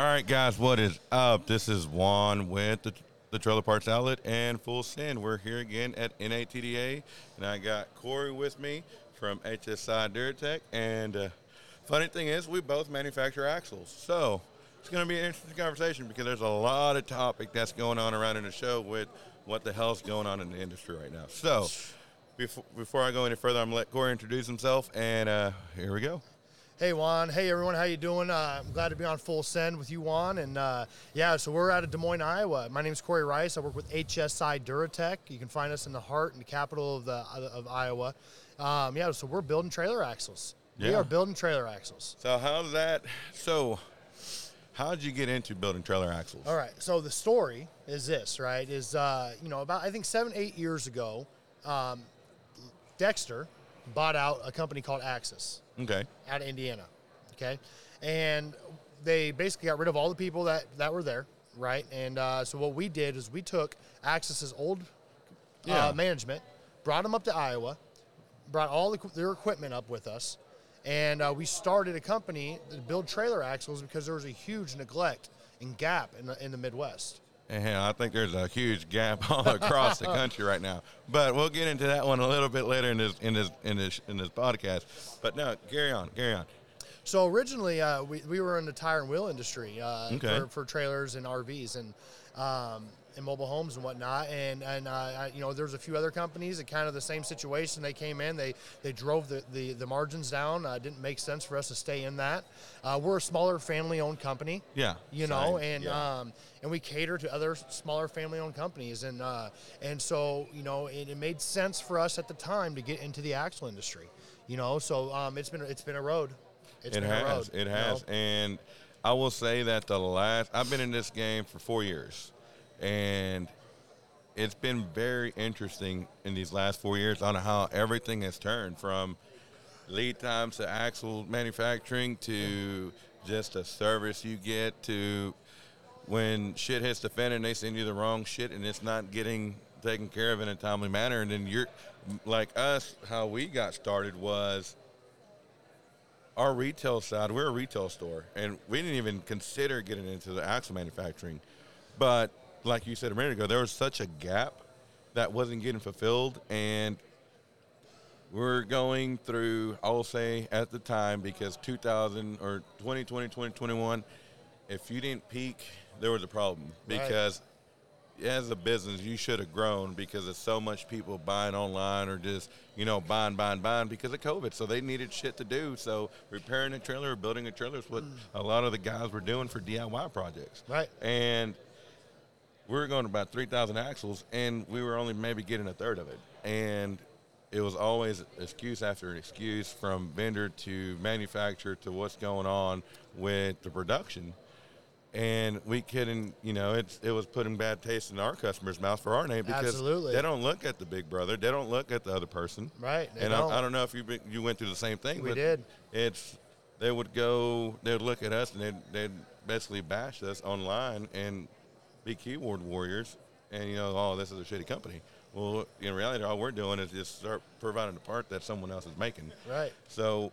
All right, guys, what is up? This is Juan with the, the Trailer Parts Outlet and Full Send. We're here again at NATDA, and I got Corey with me from HSI Duratek. And uh, funny thing is, we both manufacture axles, so it's going to be an interesting conversation because there's a lot of topic that's going on around in the show with what the hell's going on in the industry right now. So before, before I go any further, I'm going to let Corey introduce himself, and uh, here we go. Hey Juan, hey everyone, how you doing? Uh, I'm glad to be on Full Send with you, Juan. And uh, yeah, so we're out of Des Moines, Iowa. My name is Corey Rice. I work with HSI Duratek. You can find us in the heart and the capital of the of Iowa. Um, yeah, so we're building trailer axles. We are building trailer axles. So how's that? So how did you get into building trailer axles? All right. So the story is this, right? Is uh, you know about I think seven eight years ago, um, Dexter bought out a company called Axis. Okay. out of Indiana. Okay, and they basically got rid of all the people that that were there, right? And uh, so what we did is we took Axis's old Yeah. uh, management, brought them up to Iowa, brought all the, their equipment up with us, and uh, we started a company to build trailer axles because there was a huge neglect and gap in the, in the Midwest. And I think there's a huge gap all across the country right now. But we'll get into that one a little bit later in this in this in this in this podcast. But no, carry on, carry on. So originally, uh, we, we were in the tire and wheel industry uh, Okay. for, for trailers and RVs and um, and mobile homes and whatnot. And and uh, I, you know, there's a few other companies that kind of the same situation. They came in, they they drove the the, the margins down. Uh, didn't make sense for us to stay in that. Uh, we're a smaller family-owned company. Yeah, You know, and yeah. um, and we cater to other smaller family-owned companies, and uh, and so you know, it, it made sense for us at the time to get into the axle industry. You know, so um, it's been it's been a road. It's it has, road, it you has, know? and I will say that the last I've been in this game for four years, and it's been very interesting in these last four years on how everything has turned from lead times to axle manufacturing to just a service you get to when shit hits the fan and they send you the wrong shit and it's not getting taken care of in a timely manner. And then you're like us how we got started was our retail side. We're a retail store and we didn't even consider getting into the axle manufacturing. But like you said a minute ago there was such a gap that wasn't getting fulfilled and we're going through i will say at the time because 2000 or 2020 2021 if you didn't peak there was a problem. Right. because as a business you should have grown because there's so much people buying online or just you know buying buying buying because of covid. So they needed shit to do. So repairing a trailer or building a trailer is what mm. a lot of the guys were doing for diy projects. Right. and we were going about 3,000 axles, and we were only maybe getting a third of it. And it was always excuse after excuse from vendor to manufacturer to what's going on with the production. And we couldn't, you know, it's, it was putting bad taste in our customers' mouth for our name because Absolutely. they don't look at the big brother, they don't look at the other person. Right, And don't. I, I don't know if you you went through the same thing. We did. It's they would go, they'd look at us and they'd, they'd basically bash us online and be keyboard warriors and you know oh this is a shitty company. Well in reality all we're doing is just start providing a part that someone else is making. Right. so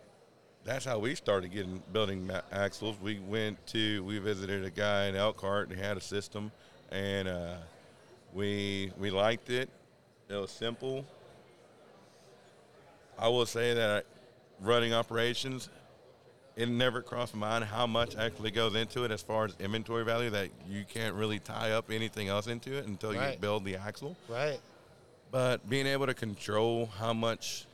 that's how we started getting building ma- axles. We went to we visited a guy in elkhart and he had a system and uh, we we liked it. It was simple. I will say that running operations it never crossed my mind how much actually goes into it as far as inventory value that you can't really tie up anything else into it until you build the axle. Right. But being able to control how much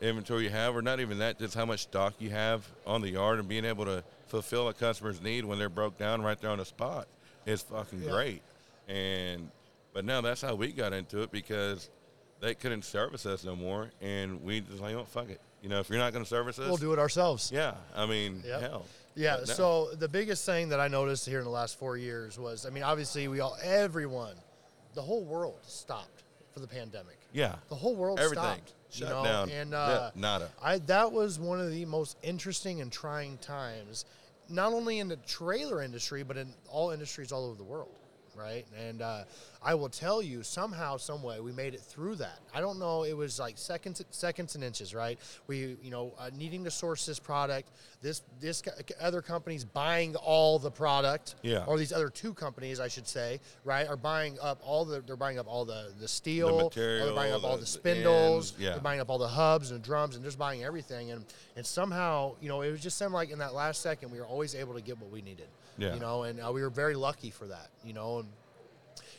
inventory you have, or not even that, just how much stock you have on the yard and being able to fulfill a customer's need when they're broke down right there on the spot is fucking Yeah. great. And but now that's how we got into it because they couldn't service us no more, and we just like, oh fuck it, you know, if you're not going to service us, We'll do it ourselves. yeah, I mean, Yep. hell. Yeah. No. So the biggest thing that I noticed here in the last four years was, I mean, obviously we all, everyone, the whole world stopped for the pandemic. yeah, The whole world everything stopped. shut you know? down. And Yeah, uh, nada. I that was one of the most interesting and trying times, not only in the trailer industry, but in all industries all over the world. Right? And uh, I will tell you, somehow, some way, we made it through that. I don't know. It was like seconds, seconds and inches, right? We, you know, uh, needing to source this product. This, this other companies buying all the product, Yeah. or these other two companies, I should say, right, are buying up all the. They're buying up all the the steel. or material, they're buying up all the- the the spindles. ends, yeah. They're buying up all the hubs and drums and just buying everything. And and somehow, you know, it was just seemed like in that last second, we were always able to get what we needed. Yeah. You know, and uh, we were very lucky for that. You know,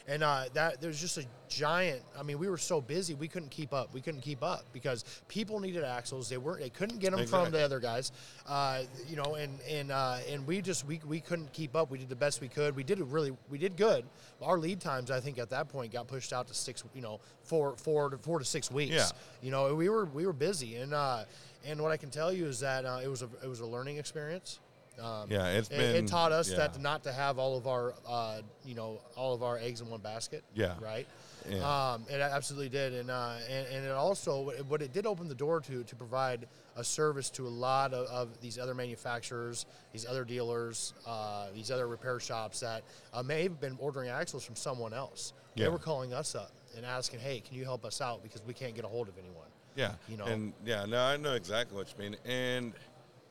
and uh, that there's just a giant. I mean, we were so busy we couldn't keep up. We couldn't keep up because people needed axles. They weren't. They couldn't get them from the other guys. Uh, you know, and and uh, and we just we, we couldn't keep up. We did the best we could. We did it really. We did good. Our lead times, I think, at that point got pushed out to six. You know, four four to four to six weeks. Yeah. You know, we were we were busy, and uh, and what I can tell you is that uh, it was a it was a learning experience. Um, Yeah, it's it, been it taught us yeah. that not to have all of our, uh, you know, all of our eggs in one basket. Yeah. Right. Yeah. Um, it absolutely did, and, uh, and and it also what it did open the door to to provide a service to a lot of, of these other manufacturers, these other dealers, uh, these other repair shops that uh, may have been ordering axles from someone else. Yeah. They were calling us up and asking, "Hey, can you help us out because we can't get a hold of anyone." Yeah, you know. and yeah, no, I know exactly what you mean. And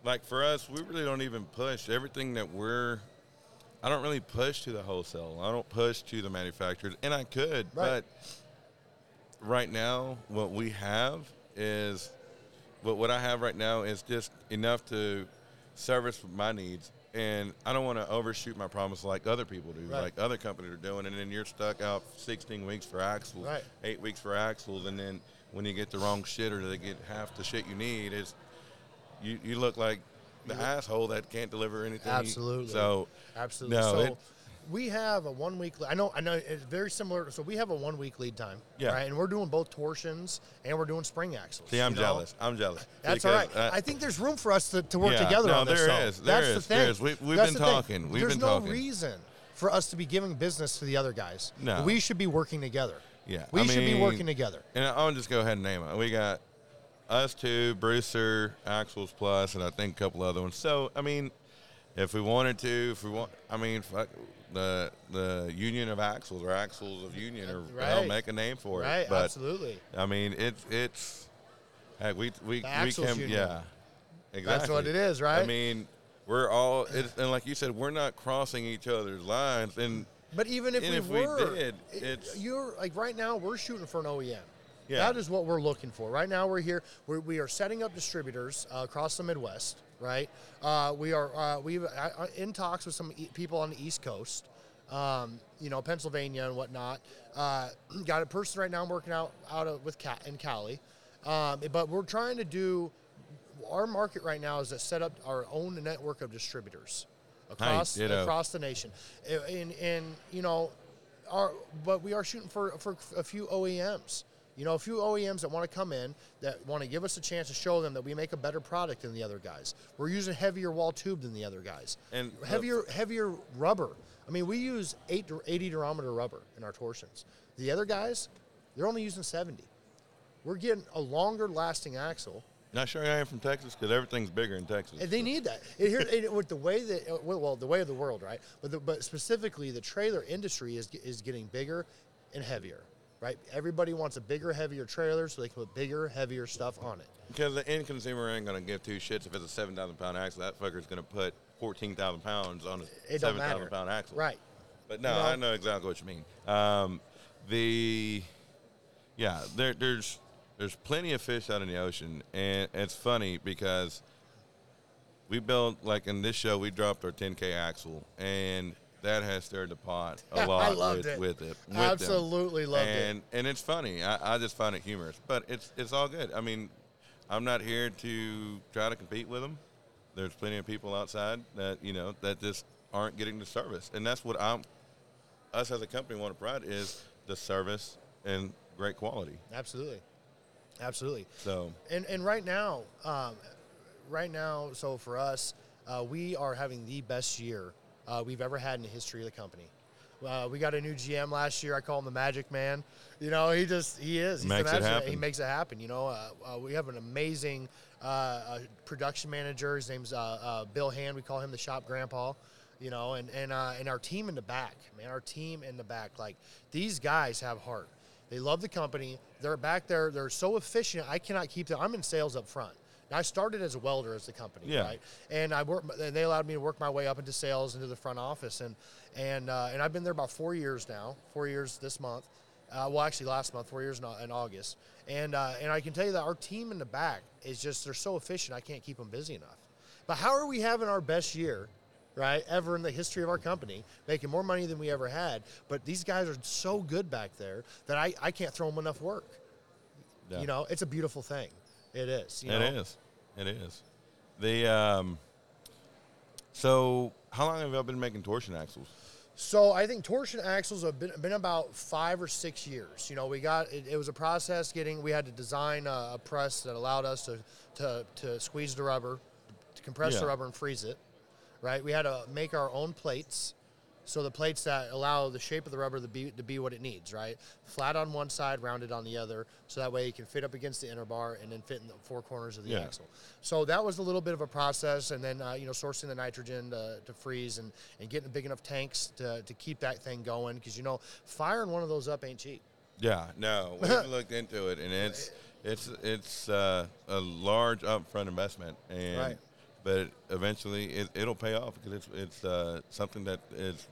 like for us, we really don't even push everything that we're. I don't really push to the wholesale. I don't push to the manufacturers, and I could, Right. but right now, what we have is, what what I have right now is just enough to service my needs. And I don't want to overshoot my promise like other people do, Right. like other companies are doing. And then you're stuck out 16 weeks for axles, Right. eight weeks for axles, and then when you get the wrong shit or they get half the shit you need, is you, you look like the asshole that can't deliver anything. Absolutely. So Absolutely. No, so it- we have a one week. I know. I know. It's very similar. So we have a one week lead time. Yeah. Right. And we're doing both torsions and we're doing spring axles. see, I'm you know? jealous. I'm jealous. That's all right. uh, I think there's room for us to, to work Yeah, together no, on this. there is, there That's the is, thing. there is. We- we've That's been the talking, we've there's been no talking. reason for us to be giving business to the other guys. No. We should be working together. Yeah, We I should be working together. And I'll just go ahead and name it. We got us two, Brewster, Axles Plus, and I think a couple other ones. So, I mean, if we wanted to, if we want, I mean, fuck, the the Union of Axles or Axles of Union or hell, Right. make a name for Right. it. But Absolutely. I mean, it's it's heck, we we The we can Union. yeah, exactly. That's what it is, right? I mean, we're all it's, and like you said, we're not crossing each other's lines, and But even if we if we were, did, it- it's- you're like right now we're shooting for an OEM. Yeah. That is what we're looking for. Right now we're here. We're, we are setting up distributors uh, across the Midwest. Right. Uh, we are uh, we uh, in talks with some e- people on the East Coast. Um, you know, Pennsylvania and whatnot. Uh, got a person right now working out out of, with Cat in Cali. Um, but we're trying to do our market right now is to set up our own network of distributors across across the nation. And, and you know, our but we are shooting for for a few OEMs. You know, a few OEMs that want to come in that want to give us a chance to show them that we make a better product than the other guys. We're using heavier wall tube than the other guys. And the- heavier heavier rubber. I mean, we use eight, 80 durometer rubber in our torsions. The other guys, they're only using 70. We're getting a longer lasting axle. not sure I am from Texas because everything's bigger in Texas. And they need that. Here, with the way that, uh, well, well, the way of the world, right? But the, but specifically, the trailer industry is is getting bigger and heavier, right? Everybody wants a bigger, heavier trailer so they can put bigger, heavier stuff on it. Because the end consumer ain't going to give two shits if it's a 7,000 pound axle. That fucker's going to put 14,000 pounds on a 7,000 matter. pound axle. Right. But no, You know? I know exactly what you mean. Um, the, yeah, there, there's there's plenty of fish out in the ocean. And it's funny because we built, like in this show, we dropped our 10K axle. And that has stirred the pot a lot I loved with, it. with it. with them. Absolutely loved it. and, And it's funny. I, I just find it humorous. But it's it's all good. I mean, I'm not here to try to compete with them. There's plenty of people outside that you know that just aren't getting the service, and that's what I'm. Us as a company want to provide is the service and great quality. Absolutely. Absolutely. So And and right now, um, right now, so for us, uh, we are having the best year uh, we've ever had in the history of the company. Uh, we got a new GM last year. I call him the Magic Man. You know, he just he is. He's Makes the it magic happen. He makes it happen. You know, uh, uh, we have an amazing uh, uh, production manager. His name's uh, uh, Bill Hand. We call him the shop grandpa. You know, and and uh, and our team in the back, man, our team in the back, like these guys have heart. They love the company. They're back there. They're so efficient. I cannot keep them. I'm in sales up front. I started as a welder as the company, Yeah. right? And I work. And they allowed me to work my way up into sales into the front office, and and uh, and I've been there about four years now. Four years this month. Uh, well, actually, last month, four years in, in August, and uh, and I can tell you that our team in the back is just they're so efficient. I can't keep them busy enough. But how are we having our best year, right, ever in the history of our company, making more money than we ever had? But these guys are so good back there that I, I can't throw them enough work. Yeah. You know, it's a beautiful thing. It is. You It know? is. It is. The um. So, how long have y'all been making torsion axles? So I think torsion axles have been, been about five or six years. You know, we got it, it was a process getting. We had to design a, a press that allowed us to, to to squeeze the rubber, to compress the rubber and freeze it. Right. We had to make our own plates. So the plates that allow the shape of the rubber to be to be what it needs, right? Flat on one side, rounded on the other, so that way you can fit up against the inner bar and then fit in the four corners of the Yeah. axle. So that was a little bit of a process, and then uh, you know sourcing the nitrogen to, to freeze and, and getting big enough tanks to, to keep that thing going because you know firing one of those up ain't cheap. Yeah, no, we looked into it, and it's it's it's uh, a large upfront investment, and Right. But eventually it, it'll pay off because it's it's uh, something that is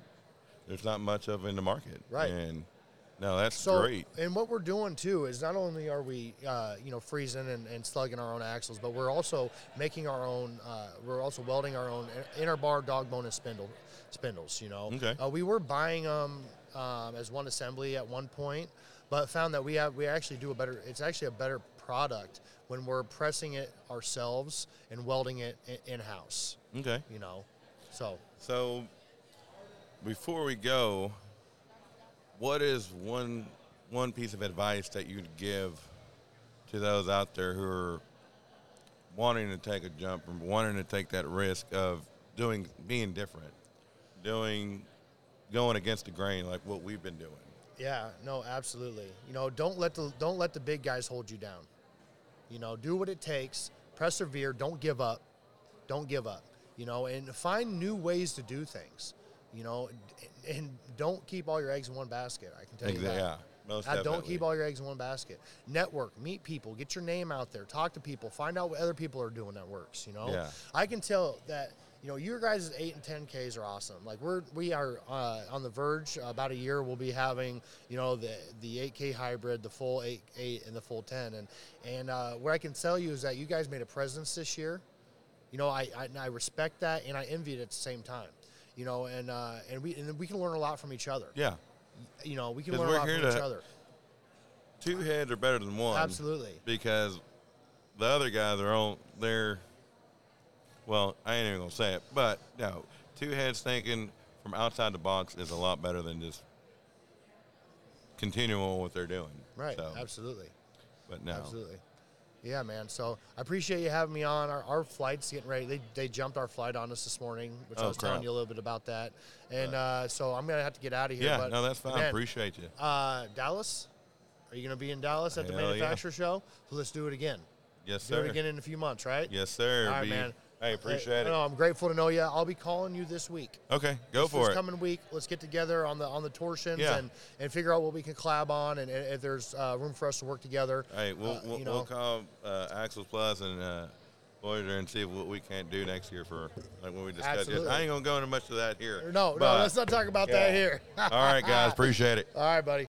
there's not much of in the market, Right. And no, that's So great. and what we're doing too is not only are we uh, you know freezing and, and slugging our own axles, but we're also making our own. Uh, we're also welding our own inner bar dog bone and spindle spindles. You know, Okay. uh, we were buying them um, as one assembly at one point, but found that we have we actually do a better. It's actually a better product when we're pressing it ourselves and welding it in house. Okay, You know, so so before we go, what is one one piece of advice that you'd give to those out there who are wanting to take a jump and wanting to take that risk of doing being different, doing going against the grain like what we've been doing. Yeah, no, absolutely. You know, don't let the don't let the big guys hold you down. You know, do what it takes, persevere, don't give up. Don't give up. You know, and find new ways to do things. You know, and, and don't keep all your eggs in one basket. I can tell you that. yeah, most Uh, don't keep all your eggs in one basket. Network, meet people, get your name out there, talk to people, find out what other people are doing that works. You know, Yeah. I can tell that you know your guys' eight and ten Ks are awesome. Like we're we are uh, on the verge. About a year, we'll be having you know the the eight K hybrid, the full eight eight, and the full ten. And and uh, what I can tell you is that you guys made a presence this year. You know, I, I I respect that, and I envy it at the same time. You know, and uh, and we and we can learn a lot from each other. Yeah, You know, we can learn a lot from each to- other. two heads are better than one. Absolutely. because the other guys are on they're well, I ain't even gonna say it, but no, two heads thinking from outside the box is a lot better than just continuing what they're doing. Right. So, Absolutely. but no. Absolutely. Yeah, man. So I appreciate you having me on. Our, our flight's getting ready. They, they jumped our flight on us this morning, which I Oh, was telling you a little bit about that. And uh, so I'm gonna have to get out of here. Yeah, but, no, that's fine. man, Appreciate you. uh, Dallas, are you gonna be in Dallas at the Hell yeah. manufacturer show? So let's do it again. Yes, sir. Do sir. it again in a few months, right? Yes, sir. All right, Be- man. Hey, appreciate No, I'm grateful to know you. I'll be calling you this week. Okay, go this for it. coming week. Let's get together on the on the torsions Yeah. and, and figure out what we can collab on and, and if there's uh, room for us to work together. Hey, we'll, uh, we'll, you know. we'll call uh, Axel Plus and uh, Voyager and see what we can't do next year for like when we discussed. Yes, Absolutely. I ain't gonna go into much of that here. No, no, let's not talk about that here. All right, guys, appreciate it. All right, buddy.